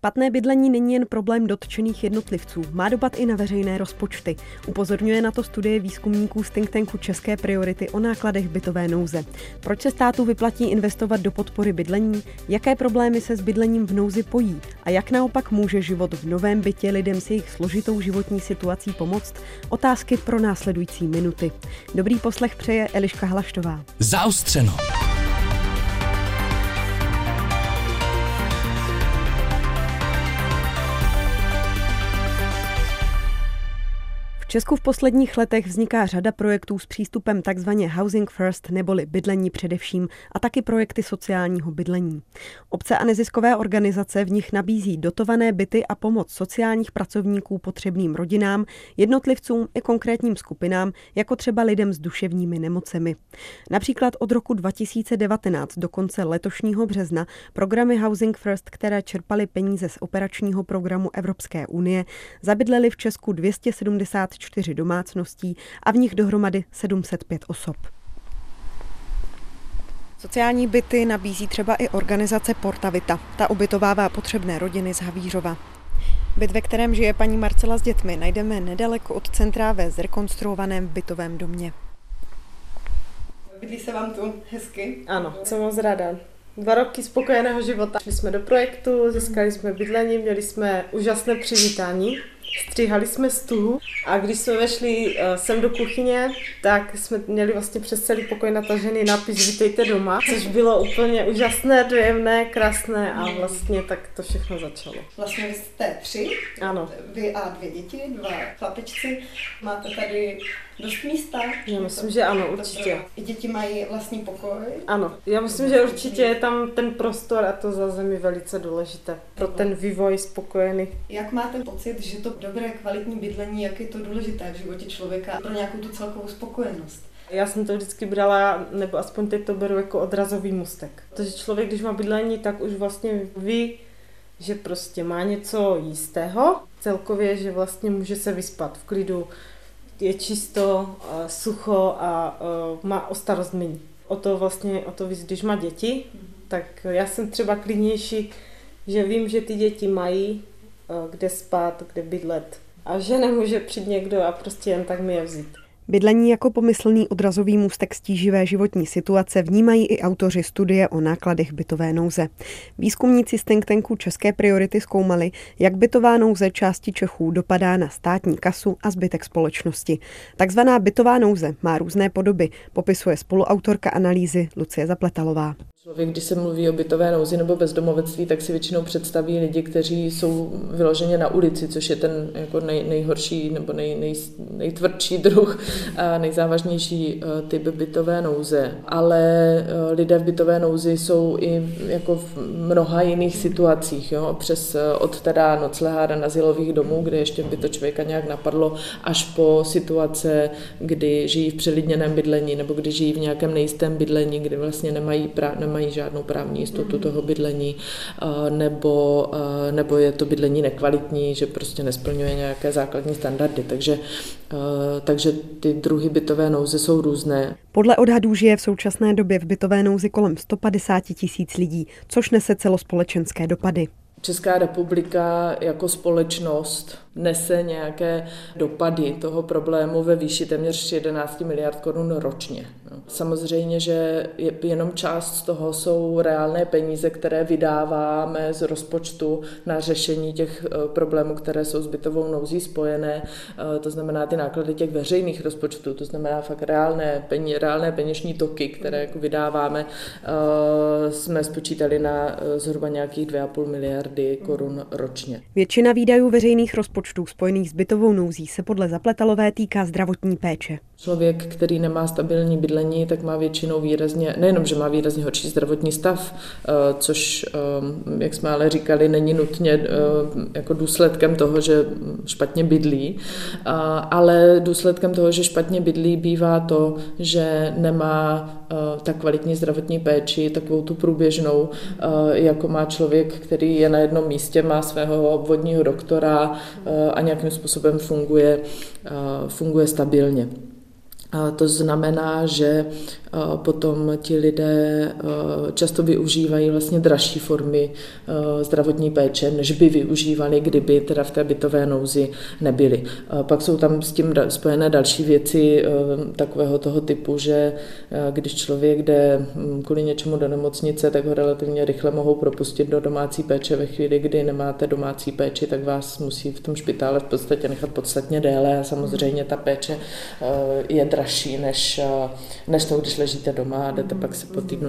Špatné bydlení není jen problém dotčených jednotlivců, má dopad i na veřejné rozpočty. Upozorňuje na to studie výzkumníků z think tanku České priority o nákladech bytové nouze. Proč se státu vyplatí investovat do podpory bydlení, jaké problémy se s bydlením v nouzi pojí a jak naopak může život v novém bytě lidem s jejich složitou životní situací pomoct? Otázky pro následující minuty. Dobrý poslech přeje Eliška Hlaštová. Zaostřeno. Česku v posledních letech vzniká řada projektů s přístupem takzvaně Housing First neboli bydlení především a taky projekty sociálního bydlení. Obce a neziskové organizace v nich nabízí dotované byty a pomoc sociálních pracovníků potřebným rodinám, jednotlivcům i konkrétním skupinám, jako třeba lidem s duševními nemocemi. Například od roku 2019 do konce letošního března programy Housing First, které čerpaly peníze z operačního programu Evropské unie, zabydleli v Česku 270 24 domácností a v nich dohromady 705 osob. Sociální byty nabízí třeba i organizace Portavita. Ta ubytovává potřebné rodiny z Havířova. Byt, ve kterém žije paní Marcela s dětmi, najdeme nedaleko od centra ve zrekonstruovaném bytovém domě. Bydlí se vám tu hezky? Ano, jsem moc ráda. Dva roky spokojeného života. Šli jsme do projektu, získali jsme bydlení, měli jsme úžasné přivítání. Stříhali jsme stuhu a když jsme vešli uh, sem do kuchyně, tak jsme měli vlastně přes celý pokoj natažený nápis Vítejte doma, což bylo úplně úžasné, dojemné, krásné a vlastně tak to všechno začalo. Vlastně vy jste tři, ano. vy a dvě děti, dva chlapičci, máte tady dost místa. Já myslím, že ano, určitě. I děti mají vlastní pokoj. Ano, já myslím, že určitě je tam ten prostor a to zázemí velice důležité pro ten vývoj spokojený. Jak máte pocit, že to dobré kvalitní bydlení, jak je to důležité v životě člověka pro nějakou tu celkovou spokojenost? Já jsem to vždycky brala, nebo aspoň teď to beru jako odrazový mustek. Protože člověk, když má bydlení, tak už vlastně ví, že prostě má něco jistého, celkově, že vlastně může se vyspat v klidu, je čisto, sucho a má o starost méně. O to vlastně, o to víc, když má děti, tak já jsem třeba klidnější, že vím, že ty děti mají kde spát, kde bydlet a že nemůže přijít někdo a prostě jen tak mi je vzít. Bydlení jako pomyslný odrazový můstek stíživé životní situace vnímají i autoři studie o nákladech bytové nouze. Výzkumníci z think tanku České priority zkoumali, jak bytová nouze části Čechů dopadá na státní kasu a zbytek společnosti. Takzvaná bytová nouze má různé podoby, popisuje spoluautorka analýzy Lucie Zapletalová. Člověk, když se mluví o bytové nouzi nebo bezdomovectví, tak si většinou představí lidi, kteří jsou vyloženě na ulici, což je ten jako nej, nejhorší nebo nej, nej, nejtvrdší druh a nejzávažnější eh, typ bytové nouze. Ale eh, lidé v bytové nouzi jsou i jako v mnoha jiných situacích, jo? přes eh, od teda noclehára na zilových domů, kde ještě by to člověka nějak napadlo, až po situace, kdy žijí v přelidněném bydlení nebo kdy žijí v nějakém nejistém bydlení, kdy vlastně nemají, pra, nemají žádnou právní jistotu toho bydlení, nebo, nebo je to bydlení nekvalitní, že prostě nesplňuje nějaké základní standardy. Takže, takže ty druhy bytové nouze jsou různé. Podle odhadů žije v současné době v bytové nouzi kolem 150 tisíc lidí, což nese celospolečenské dopady. Česká republika jako společnost nese nějaké dopady toho problému ve výši téměř 11 miliard korun ročně. No. Samozřejmě, že jenom část z toho jsou reálné peníze, které vydáváme z rozpočtu na řešení těch eh, problémů, které jsou s bytovou nouzí spojené. Eh, to znamená ty náklady těch veřejných rozpočtů, to znamená fakt reálné, peně, reálné peněžní toky, které jako vydáváme, eh, jsme spočítali na zhruba nějakých 2,5 miliardy korun ročně. Většina výdajů veřejných rozpočtů rozpočtů spojených s bytovou nouzí se podle Zapletalové týká zdravotní péče. Člověk, který nemá stabilní bydlení, tak má většinou výrazně, nejenom, že má výrazně horší zdravotní stav, eh, což, eh, jak jsme ale říkali, není nutně eh, jako důsledkem toho, že špatně bydlí, ale důsledkem toho, že špatně bydlí, bývá to, že nemá tak kvalitní zdravotní péči, takovou tu průběžnou, jako má člověk, který je na jednom místě, má svého obvodního doktora a nějakým způsobem funguje, funguje stabilně. To znamená, že potom ti lidé často využívají vlastně dražší formy zdravotní péče, než by využívali, kdyby teda v té bytové nouzi nebyli. Pak jsou tam s tím spojené další věci takového toho typu, že když člověk jde kvůli něčemu do nemocnice, tak ho relativně rychle mohou propustit do domácí péče. Ve chvíli, kdy nemáte domácí péči, tak vás musí v tom špitále v podstatě nechat podstatně déle a samozřejmě ta péče je dražší než, než to, když ležíte doma a jdete pak se po týdnu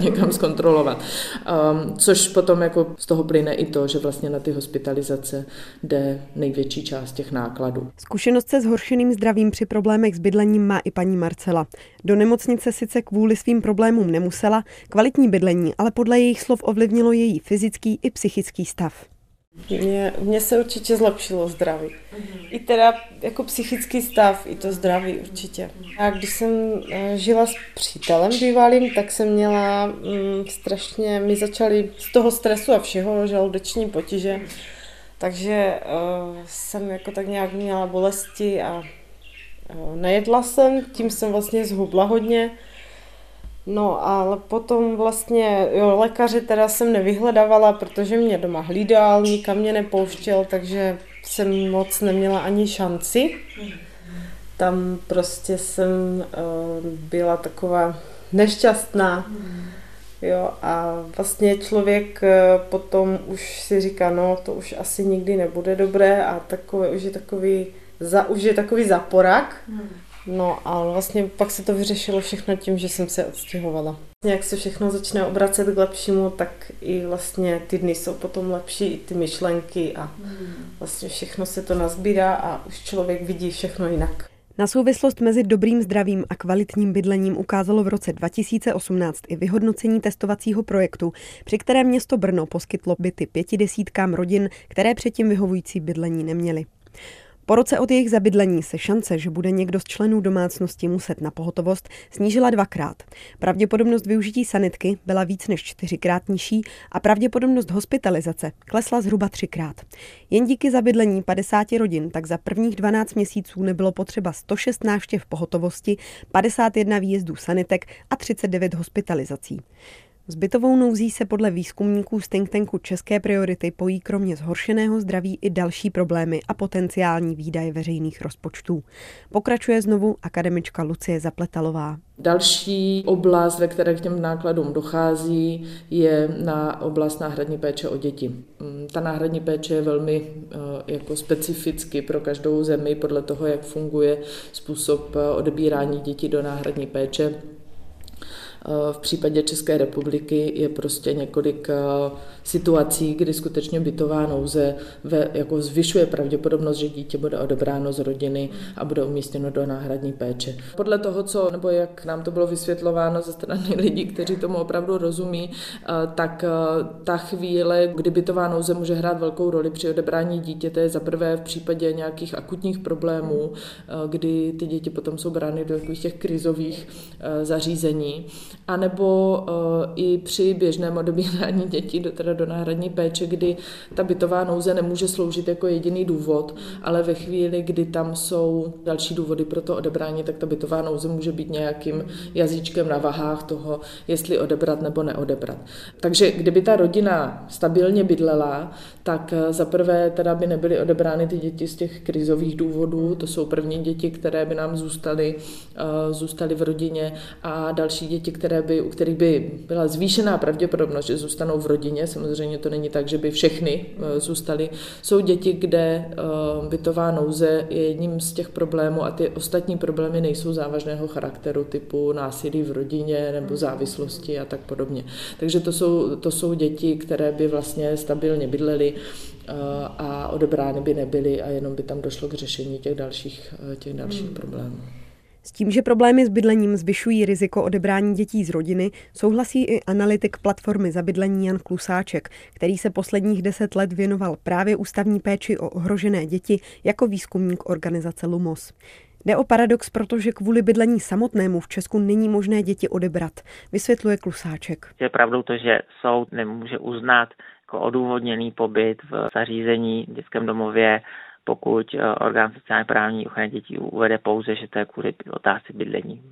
někam zkontrolovat. Um, což potom jako z toho plyne i to, že vlastně na ty hospitalizace jde největší část těch nákladů. Zkušenost se zhoršeným zdravím při problémech s bydlením má i paní Marcela. Do nemocnice sice kvůli svým problémům nemusela, kvalitní bydlení ale podle jejich slov ovlivnilo její fyzický i psychický stav. Mně, mně se určitě zlepšilo zdraví. Mm-hmm. I teda jako psychický stav, i to zdraví určitě. A když jsem eh, žila s přítelem bývalým, tak jsem měla mm, strašně, mi začaly z toho stresu a všeho žaludeční potíže, takže uh, jsem jako tak nějak měla bolesti a uh, nejedla jsem, tím jsem vlastně zhubla hodně. No ale potom vlastně, jo, lékaře teda jsem nevyhledávala, protože mě doma hlídal, nikam mě nepouštěl, takže jsem moc neměla ani šanci. Tam prostě jsem uh, byla taková nešťastná. Jo, a vlastně člověk uh, potom už si říká, no to už asi nikdy nebude dobré a takové už je takový, za, už je takový zaporak. No a vlastně pak se to vyřešilo všechno tím, že jsem se odstěhovala. Jak se všechno začne obracet k lepšímu, tak i vlastně ty dny jsou potom lepší, i ty myšlenky a vlastně všechno se to nazbírá a už člověk vidí všechno jinak. Na souvislost mezi dobrým zdravím a kvalitním bydlením ukázalo v roce 2018 i vyhodnocení testovacího projektu, při kterém město Brno poskytlo byty pětidesítkám rodin, které předtím vyhovující bydlení neměly. Po roce od jejich zabydlení se šance, že bude někdo z členů domácnosti muset na pohotovost, snížila dvakrát. Pravděpodobnost využití sanitky byla víc než čtyřikrát nižší a pravděpodobnost hospitalizace klesla zhruba třikrát. Jen díky zabydlení 50 rodin tak za prvních 12 měsíců nebylo potřeba 106 návštěv pohotovosti, 51 výjezdů sanitek a 39 hospitalizací. S bytovou nouzí se podle výzkumníků z think tanku České priority pojí kromě zhoršeného zdraví i další problémy a potenciální výdaje veřejných rozpočtů. Pokračuje znovu akademička Lucie Zapletalová. Další oblast, ve které k těm nákladům dochází, je na oblast náhradní péče o děti. Mm, ta náhradní péče je velmi eh, jako specificky pro každou zemi podle toho, jak funguje způsob eh, odebírání dětí do náhradní péče v případě České republiky je prostě několik eh, situací, kdy skutečně bytová nouze ve, jako zvyšuje pravděpodobnost, že dítě bude odebráno z rodiny a bude umístěno do náhradní péče. Podle toho, co nebo jak nám to bylo vysvětlováno ze strany lidí, kteří tomu opravdu rozumí, eh, tak ta chvíle, kdy bytová nouze může hrát velkou roli při odebrání dítěte, je za prvé v případě nějakých akutních problémů, kdy ty děti potom jsou brány do těch krizových zařízení anebo uh, i při běžném odebírání dětí do, teda do náhradní péče, kdy ta bytová nouze nemůže sloužit jako jediný důvod, ale ve chvíli, kdy tam jsou další důvody pro to odebrání, tak ta bytová nouze může být nějakým jazyčkem na vahách toho, jestli odebrat nebo neodebrat. Takže kdyby ta rodina stabilně bydlela, tak eh, za prvé teda by nebyly odebrány ty děti z těch krizových důvodů, to jsou první děti, které by nám zůstaly, uh, zůstaly v rodině a další děti, které by, u kterých by byla zvýšená pravděpodobnost, že zůstanou v rodině, samozřejmě to není tak, že by všechny eh, zůstaly, jsou děti, kde eh, bytová nouze je jedním z těch problémů a ty ostatní problémy nejsou závažného charakteru typu násilí v rodině nebo závislosti a tak podobně. Takže to jsou, to jsou děti, které by vlastně stabilně bydlely eh, a odebrány by nebyly a jenom by tam došlo k řešení těch dalších, těch dalších hmm. problémů. S tím, že problémy s bydlením zvyšují riziko odebrání dětí z rodiny, souhlasí i analytik platformy za bydlení Jan Klusáček, který se posledních deset let věnoval právě ústavní péči o ohrožené děti jako výzkumník organizace Lumos. Jde o paradox, protože kvůli bydlení samotnému v Česku není možné děti odebrat, vysvětluje Klusáček. Je pravdou to, že soud nemůže uznat jako odůvodněný pobyt v zařízení v dětském domově pokud eh, orgán sociálně právní ochrany dětí uvede pouze, že to je kvůli otázce bydlení.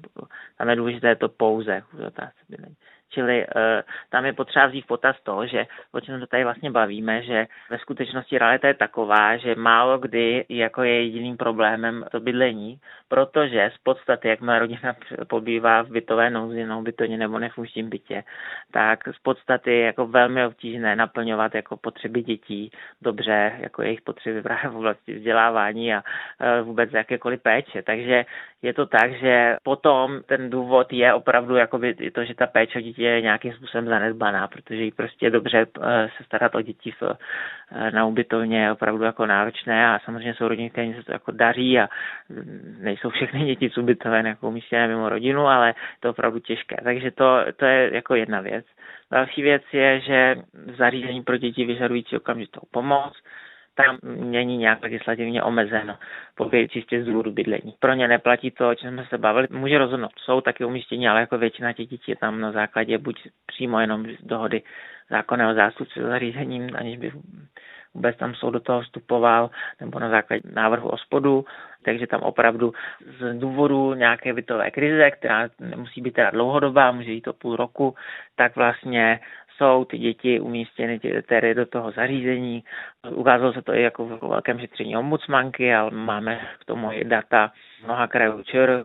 Tam je důležité to pouze kvůli otázce bydlení. Čili uh, tam je potřeba vzít potaz toho, že o čem to tady vlastně bavíme, že ve skutečnosti realita je taková, že málo kdy jako je jediným problémem to bydlení, protože z podstaty, jak má rodina pobývá v bytové nouzi, no bytoně nebo nefunkčním bytě, tak z podstaty je jako velmi obtížné naplňovat jako potřeby dětí dobře, jako jejich potřeby právě v oblasti vzdělávání a uh, vůbec jakékoliv péče. Takže je to tak, že potom ten důvod je opravdu jakoby to, že ta péče o dítě je nějakým způsobem zanedbaná, protože jí prostě dobře eh, se starat o děti v, eh, na ubytovně je opravdu jako náročné a samozřejmě jsou rodiny, které se to jako daří a nejsou všechny děti z ubytoven jako umístěné mimo rodinu, ale to je opravdu těžké. Takže to, to je jako jedna věc. Další věc je, že zařízení pro děti vyžadující okamžitou pomoc, tam není nějak legislativně omezeno, pokud čistě z důvodu bydlení. Pro ně neplatí to, o čem jsme se bavili, může rozhodnout. Jsou taky umístění, ale jako většina těch dětí je tam na základě buď přímo jenom z dohody zákonného zástupce zařízením, aniž by vůbec tam soud do toho vstupoval, nebo na základě návrhu o spodu, takže tam opravdu z důvodu nějaké bytové krize, která nemusí být teda dlouhodobá, může jít to půl roku, tak vlastně jsou ty děti umístěny tedy do toho zařízení. Ukázalo se to i jako v velkém šetření ombudsmanky, ale máme k tomu i data mnoha krajů ČR.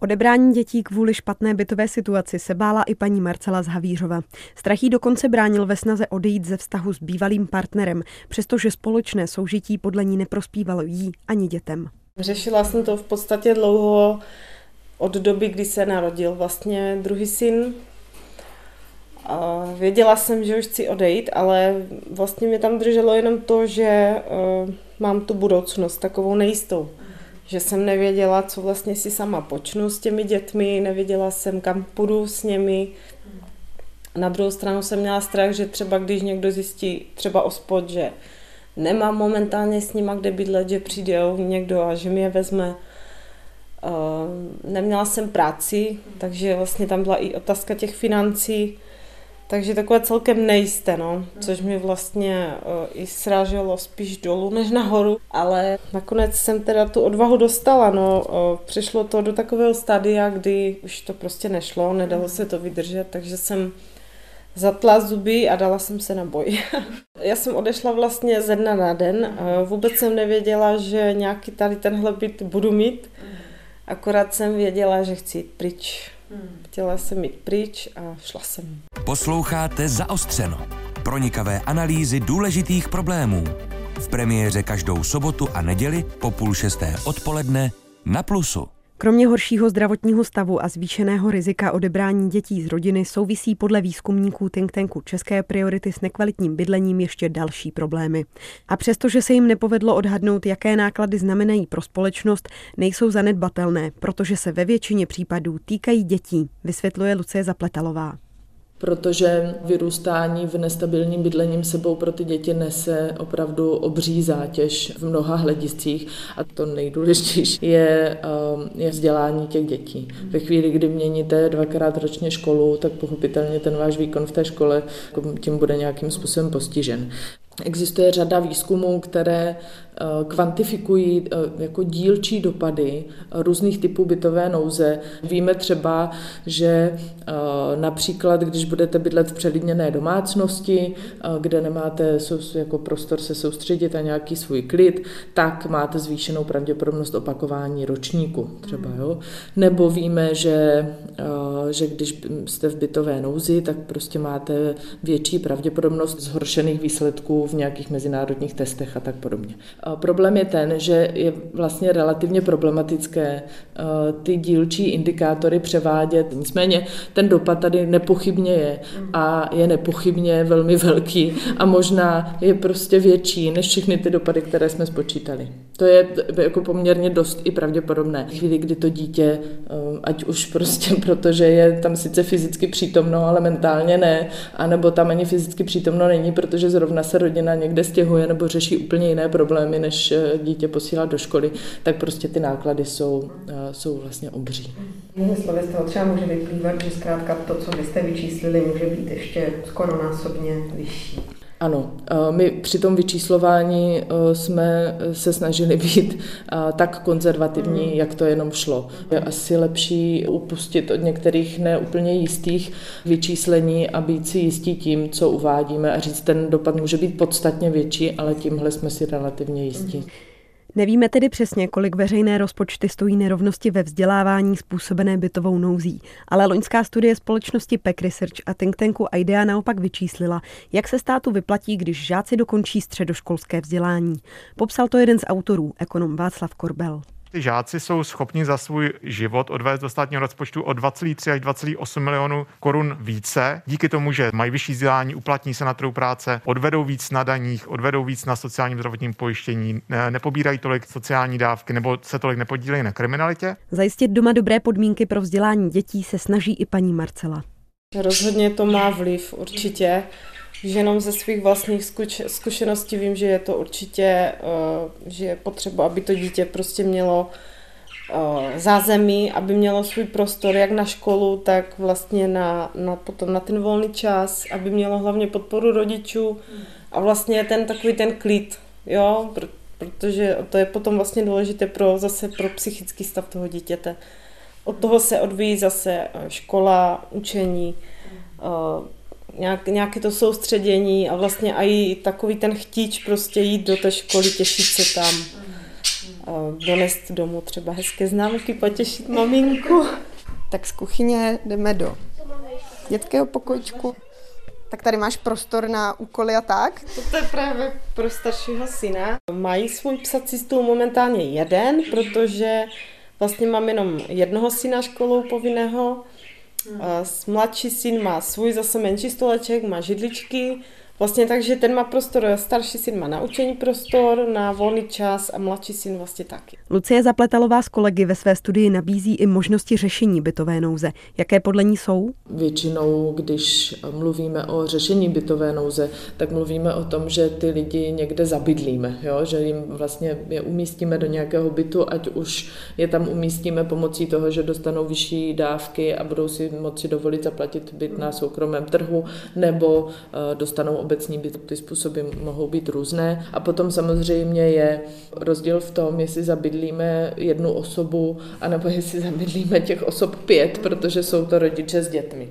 Odebrání dětí kvůli špatné bytové situaci se bála i paní Marcela z Havířova. Strachý dokonce bránil ve snaze odejít ze vztahu s bývalým partnerem, přestože společné soužití podle ní neprospívalo jí ani dětem. Řešila jsem to v podstatě dlouho od doby, kdy se narodil vlastně druhý syn, věděla jsem, že už chci odejít, ale vlastně mě tam drželo jenom to, že uh, mám tu budoucnost takovou nejistou. Že jsem nevěděla, co vlastně si sama počnu s těmi dětmi, nevěděla jsem, kam půjdu s nimi. Na druhou stranu jsem měla strach, že třeba když někdo zjistí třeba ospod, že nemám momentálně s nima kde bydlet, že přijde někdo a že mi je vezme. Uh, neměla jsem práci, takže vlastně tam byla i otázka těch financí takže takové celkem nejisté, no, což mi vlastně uh, i sráželo spíš dolů než nahoru, ale nakonec jsem teda tu odvahu dostala, no, uh, přišlo to do takového stadia, kdy už to prostě nešlo, nedalo se to vydržet, takže jsem zatla zuby a dala jsem se na boj. Já jsem odešla vlastně ze dna na den, uh, vůbec jsem nevěděla, že nějaký tady tenhle byt budu mít, akorát jsem věděla, že chci jít pryč. Hmm. Chtěla jsem jít pryč a šla jsem. Posloucháte Zaostřeno. Pronikavé analýzy důležitých problémů. V premiéře každou sobotu a neděli po půl šesté odpoledne na Plusu. Kromě horšího zdravotního stavu a zvýšeného rizika odebrání dětí z rodiny souvisí podle výzkumníků think tanku České priority s nekvalitním bydlením ještě další problémy. A přestože se jim nepovedlo odhadnout, jaké náklady znamenají pro společnost, nejsou zanedbatelné, protože se ve většině případů týkají dětí, vysvětluje Lucie Zapletalová protože vyrůstání v nestabilním bydlením sebou pro ty děti nese opravdu obří zátěž v mnoha hlediscích a to nejdůležitější je, um, je vzdělání těch dětí. Ve chvíli, kdy měníte dvakrát ročně školu, tak pochopitelně ten váš výkon v té škole tím bude nějakým způsobem postižen. Existuje řada výzkumů, které kvantifikují eh, jako dílčí dopady různých typů bytové nouze. Víme třeba, že eh, například, když budete bydlet v přelidněné domácnosti, kde nemáte jako prostor se soustředit a nějaký svůj klid, tak máte zvýšenou pravděpodobnost opakování ročníku třeba. Jo? Nebo víme, že, že když jste v bytové nouzi, tak prostě máte větší pravděpodobnost zhoršených výsledků v nějakých mezinárodních testech a tak podobně. Problém je ten, že je vlastně relativně problematické eh, ty dílčí indikátory převádět. Nicméně ten dopad tady nepochybně je a je nepochybně velmi velký a možná je prostě větší než všechny ty dopady, které jsme spočítali. To je jako poměrně dost i pravděpodobné. Chvíli, kdy to dítě, eh, ať už prostě protože je tam sice fyzicky přítomno, ale mentálně ne, anebo tam ani fyzicky přítomno není, protože zrovna se rodina někde stěhuje nebo řeší úplně jiné problémy, než eh, dítě posílá do školy, tak prostě ty náklady jsou, eh, jsou vlastně obří. Jinými slovy z toho třeba může vyplývat, že zkrátka to, co vy jste vyčíslili, může být ještě skoro násobně vyšší. Ano, my při tom vyčíslování jsme se snažili být tak konzervativní, mm. jak to jenom šlo. Je asi lepší upustit od některých neúplně jistých vyčíslení a být si jistí tím, co uvádíme a říct, ten dopad může být podstatně větší, ale tímhle jsme si relativně jistí. Nevíme tedy přesně, kolik veřejné rozpočty stojí nerovnosti ve vzdělávání způsobené bytovou nouzí, ale loňská studie společnosti PEC Research a think tanku IDEA naopak vyčíslila, jak se státu vyplatí, když žáci dokončí středoškolské vzdělání. Popsal to jeden z autorů, ekonom Václav Korbel ty žáci jsou schopni za svůj život odvést do státního rozpočtu o 2,3 až 2,8 milionů korun více. Díky tomu, že mají vyšší vzdělání, uplatní se na trhu práce, odvedou víc na daních, odvedou víc na sociálním zdravotním pojištění, nepobírají tolik sociální dávky nebo se tolik nepodílejí na kriminalitě. Zajistit doma dobré podmínky pro vzdělání dětí se snaží i paní Marcela. Rozhodně to má vliv, určitě že jenom ze svých vlastních zkušeností vím, že je to určitě, eh, že je potřeba, aby to dítě prostě mělo eh, zázemí, aby mělo svůj prostor jak na školu, tak vlastně na, na, potom na ten volný čas, aby mělo hlavně podporu rodičů a vlastně ten takový ten klid, jo, protože to je potom vlastně důležité pro zase pro psychický stav toho dítěte. Od toho se odvíjí zase eh, škola, učení, nějak, nějaké to soustředění a vlastně i takový ten chtíč prostě jít do té školy, těšit se tam, donést domů třeba hezké známky, potěšit maminku. Tak z kuchyně jdeme do dětského pokojičku. Tak tady máš prostor na úkoly a tak? To je právě pro staršího syna. Mají svůj psací stůl momentálně jeden, protože vlastně mám jenom jednoho syna školou povinného, Mladší syn má svůj zase menší stoleček, má židličky, Vlastně takže ten má prostor, starší syn má na učení prostor, na volný čas a mladší syn vlastně taky. Lucie Zapletalová z kolegy ve své studii nabízí i možnosti řešení bytové nouze. Jaké podle ní jsou? Většinou, když mluvíme o řešení bytové nouze, tak mluvíme o tom, že ty lidi někde zabydlíme, jo? že jim vlastně je umístíme do nějakého bytu, ať už je tam umístíme pomocí toho, že dostanou vyšší dávky a budou si moci dovolit zaplatit byt na soukromém trhu, nebo eh, dostanou obecní byt. Ty způsoby mohou být různé. A potom samozřejmě je rozdíl v tom, jestli zabydlíme jednu osobu, anebo jestli zabydlíme těch osob pět, protože jsou to rodiče s dětmi.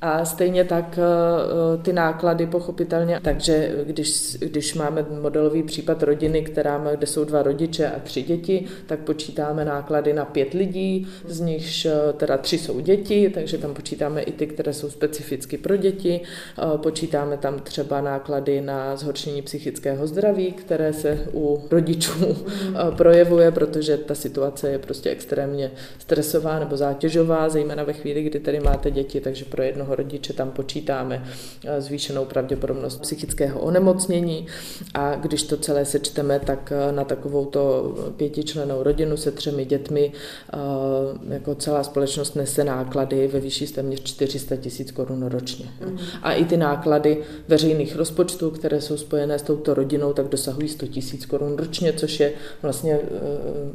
A stejně tak eh, ty náklady pochopitelně. Takže když, když máme modelový případ rodiny, která má, kde jsou dva rodiče a tři děti, tak počítáme náklady na pět lidí, z nichž eh, teda tři jsou děti, takže tam počítáme i ty, které jsou specificky pro děti. Eh, počítáme tam třeba náklady na zhoršení psychického zdraví, které se u rodičů projevuje, protože ta situace je prostě extrémně stresová nebo zátěžová, zejména ve chvíli, kdy tady máte děti, takže pro jedno jednoho rodiče tam počítáme eh, zvýšenou pravděpodobnost psychického onemocnění a když to celé sečteme, tak eh, na takovouto pětičlenou rodinu se třemi dětmi eh, jako celá společnost nese náklady ve výši téměř 400 tisíc korun ročně. Mm. A i ty náklady veřejných rozpočtů, které jsou spojené s touto rodinou, tak dosahují 100 tisíc korun ročně, což je vlastně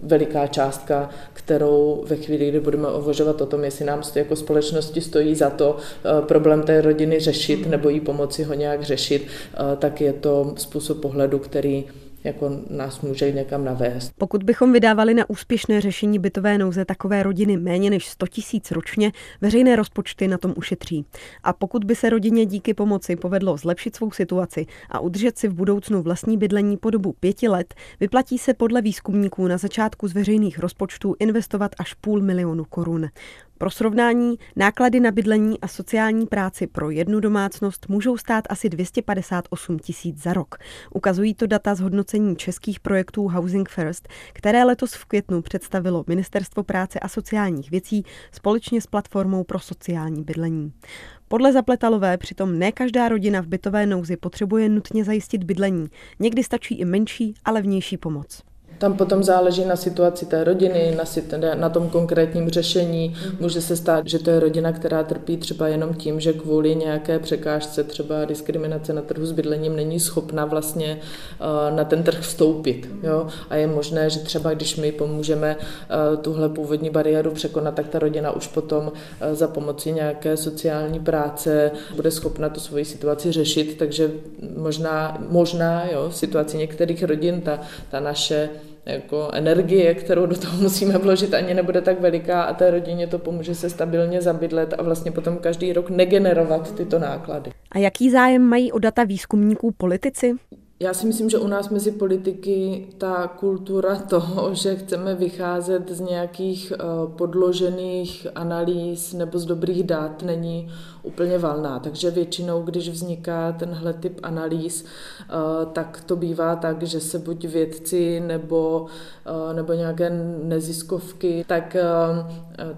veliká částka, kterou ve chvíli, kdy budeme uvažovat o tom, jestli nám jako společnosti stojí za to problém té rodiny řešit nebo jí pomoci ho nějak řešit, eh, tak je to způsob pohledu, který jako nás může někam navést. Pokud bychom vydávali na úspěšné řešení bytové nouze takové rodiny méně než 100 tisíc ročně, veřejné rozpočty na tom ušetří. A pokud by se rodině díky pomoci povedlo zlepšit svou situaci a udržet si v budoucnu vlastní bydlení po dobu pěti let, vyplatí se podle výzkumníků na začátku z veřejných rozpočtů investovat až půl milionu korun. Pro srovnání, náklady na bydlení a sociální práci pro jednu domácnost můžou stát asi 258 tisíc za rok. Ukazují to data z hodnocení českých projektů Housing First, které letos v květnu představilo Ministerstvo práce a sociálních věcí společně s platformou pro sociální bydlení. Podle Zapletalové přitom ne každá rodina v bytové nouzi potřebuje nutně zajistit bydlení. Někdy stačí i menší a levnější pomoc Tam potom záleží na situaci té rodiny, na, na tom konkrétním řešení. Může se stát, že to je rodina, která trpí třeba jenom tím, že kvůli nějaké překážce, třeba diskriminace na trhu s bydlením, není schopna vlastně uh, na ten trh vstoupit. Jo? A je možné, že třeba když my pomůžeme uh, tuhle původní bariéru překonat, tak ta rodina už potom uh, za pomoci nějaké sociální práce bude schopna tu svoji situaci řešit, takže možná, možná jo, v situaci některých rodin ta, ta naše jako energie, kterou do toho musíme vložit, ani nebude tak veliká a té rodině to pomůže se stabilně zabydlet a vlastně potom každý rok negenerovat tyto náklady. A jaký zájem mají o data výzkumníků politici? Já si myslím, že u nás mezi politiky ta kultura toho, že chceme vycházet z nějakých eh, podložených analýz nebo z dobrých dat, není úplně valná. Takže většinou, když vzniká tenhle typ analýz, eh, tak to bývá tak, že se buď vědci nebo, eh, nebo nějaké neziskovky, tak,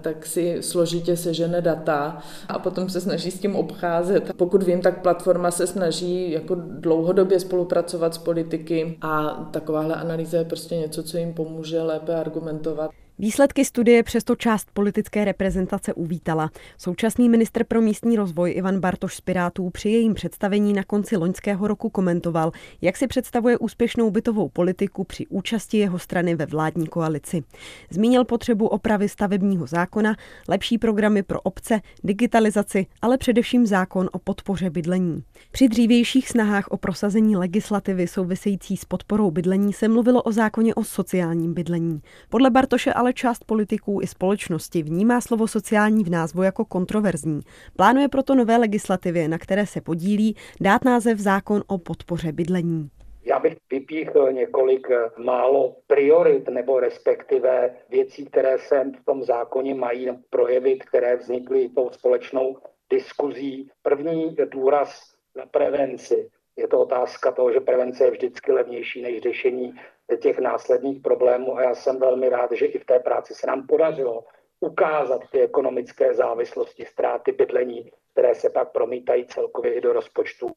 tak si složitě sežene data a potom se snaží s tím obcházet. Pokud vím, tak platforma se snaží jako dlouhodobě spolupracovat pracovat s politiky a takováhle analýza je prostě něco, co jim pomůže lépe argumentovat. Výsledky studie přesto část politické reprezentace uvítala. Současný ministr pro místní rozvoj Ivan Bartoš z Pirátů při jejím představení na konci loňského roku komentoval, jak si představuje úspěšnou bytovou politiku při účasti jeho strany ve vládní koalici. Zmínil potřebu opravy stavebního zákona, lepší programy pro obce, digitalizaci, ale především zákon o podpoře bydlení. Při dřívějších snahách o prosazení legislativy související s podporou bydlení se mluvilo o zákoně o sociálním bydlení. Podle Bartoše ale ale část politiků i společnosti vnímá slovo sociální v názvu jako kontroverzní. Plánuje proto nové legislativě, na které se podílí, dát název zákon o podpoře bydlení. Já bych vypíchl několik málo priorit nebo respektive věcí, které se v tom zákoně mají projevit, které vznikly tou společnou diskuzí. První důraz na prevenci. Je to otázka toho, že prevence je vždycky levnější než řešení těch následných problémů a já jsem velmi rád, že i v té práci se nám podařilo ukázat ty ekonomické závislosti, ztráty bydlení, které se pak promítají celkově i do rozpočtu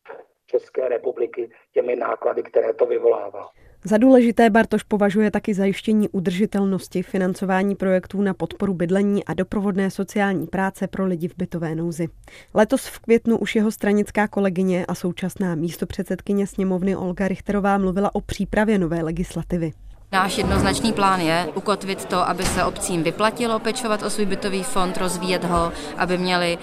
České republiky těmi náklady, které to vyvolává. Za důležité Bartoš považuje taky zajištění udržitelnosti financování projektů na podporu bydlení a doprovodné sociální práce pro lidi v bytové nouzi. Letos v květnu už jeho stranická kolegyně a současná místopředsedkyně sněmovny Olga Richterová mluvila o přípravě nové legislativy. Náš jednoznačný plán je ukotvit to, aby se obcím vyplatilo pečovat o svůj bytový fond, rozvíjet ho, aby měli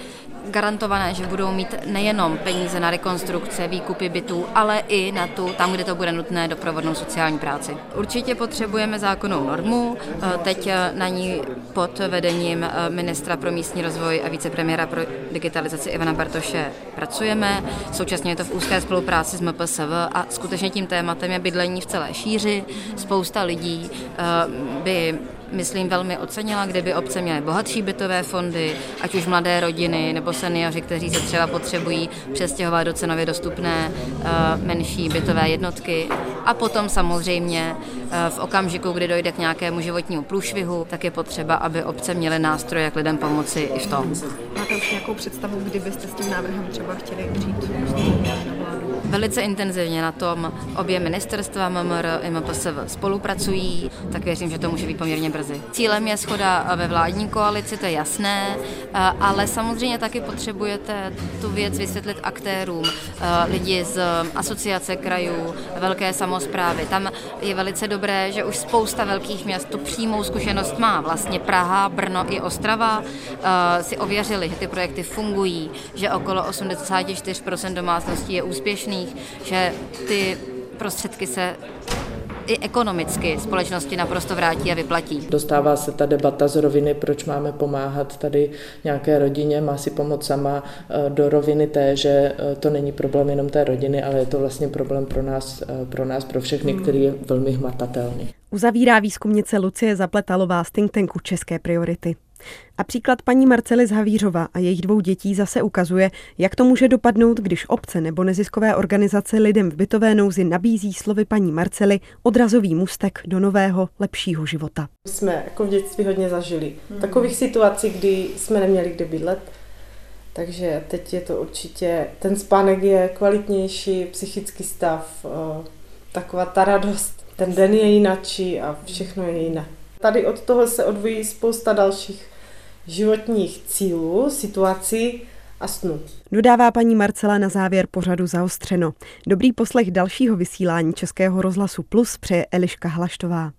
garantované, že budou mít nejenom peníze na rekonstrukce, výkupy bytů, ale i na tu, tam, kde to bude nutné, doprovodnou sociální práci. Určitě potřebujeme zákonnou normu, eh, teď eh, na ní pod vedením eh, ministra pro místní rozvoj a vicepremiéra pro digitalizaci Ivana Bartoše pracujeme. Současně je to v úzké spolupráci s MPSV a skutečně tím tématem je bydlení v celé šíři. Spousta lidí by myslím, velmi ocenila, kdyby obce měly bohatší bytové fondy, ať už mladé rodiny nebo seniori, kteří se třeba potřebují přestěhovat do cenově dostupné uh, menší bytové jednotky. A potom samozřejmě uh, v okamžiku, kdy dojde k nějakému životnímu průšvihu, tak je potřeba, aby obce měly nástroje, jak lidem pomoci i v tom. Máte už nějakou představu, kdybyste s tím návrhem třeba chtěli přijít Velice intenzivně na tom obě ministerstva MMR i MPSV spolupracují, tak věřím, že to může být poměrně brzy. Cílem je schoda ve vládní koalici, to je jasné, ale samozřejmě taky potřebujete tu věc vysvětlit aktérům, lidi z asociace krajů, velké samozprávy. Tam je velice dobré, že už spousta velkých měst tu přímou zkušenost má. Vlastně Praha, Brno i Ostrava si ověřili, že ty projekty fungují, že okolo 84% domácností je úspěšných, že ty prostředky se i ekonomicky společnosti naprosto vrátí a vyplatí. Dostává se ta debata z roviny, proč máme pomáhat tady nějaké rodině, má si pomoct sama eh, do roviny té, že eh, to není problém jenom té rodiny, ale je to vlastně problém pro nás, eh, pro nás, pro všechny, hmm. který je velmi hmatatelný. Uzavírá výzkumnice Lucie Zapletalová z think tanku České priority. A příklad paní Marcely z Havířova a jejich dvou dětí zase ukazuje, jak to může dopadnout, když obce nebo neziskové organizace lidem v bytové nouzi nabízí slovy paní Marcely odrazový mustek do nového, lepšího života. Jsme jako v dětství hodně zažili. Hmm. Takových situací, kdy jsme neměli kde bydlet, takže teď je to určitě, ten spánek je kvalitnější, psychický stav, eh, taková ta radost ten den je jinačí a všechno je jiné. Tady od toho se odvojí spousta dalších životních cílů, situací a snů. Dodává paní Marcela na závěr pořadu zaostřeno. Dobrý poslech dalšího vysílání Českého rozhlasu Plus přeje Eliška Hlaštová.